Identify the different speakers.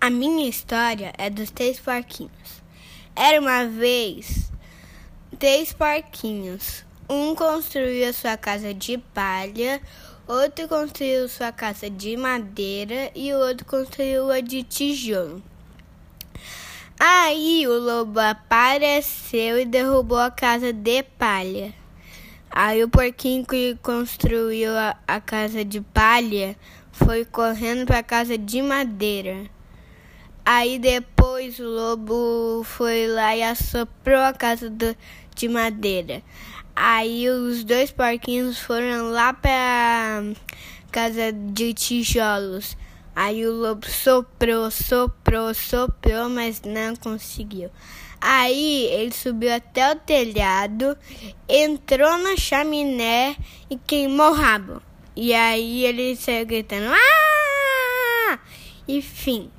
Speaker 1: A minha história é dos três porquinhos. Era uma vez três porquinhos. Um construiu a sua casa de palha, outro construiu sua casa de madeira e o outro construiu a de tijolo. Aí o lobo apareceu e derrubou a casa de palha. Aí o porquinho que construiu a, a casa de palha foi correndo para a casa de madeira. Aí depois o lobo foi lá e assoprou a casa do, de madeira. Aí os dois porquinhos foram lá para casa de tijolos. Aí o lobo soprou, soprou, soprou, mas não conseguiu. Aí ele subiu até o telhado, entrou na chaminé e queimou o rabo. E aí ele saiu gritando: Ah! E fim.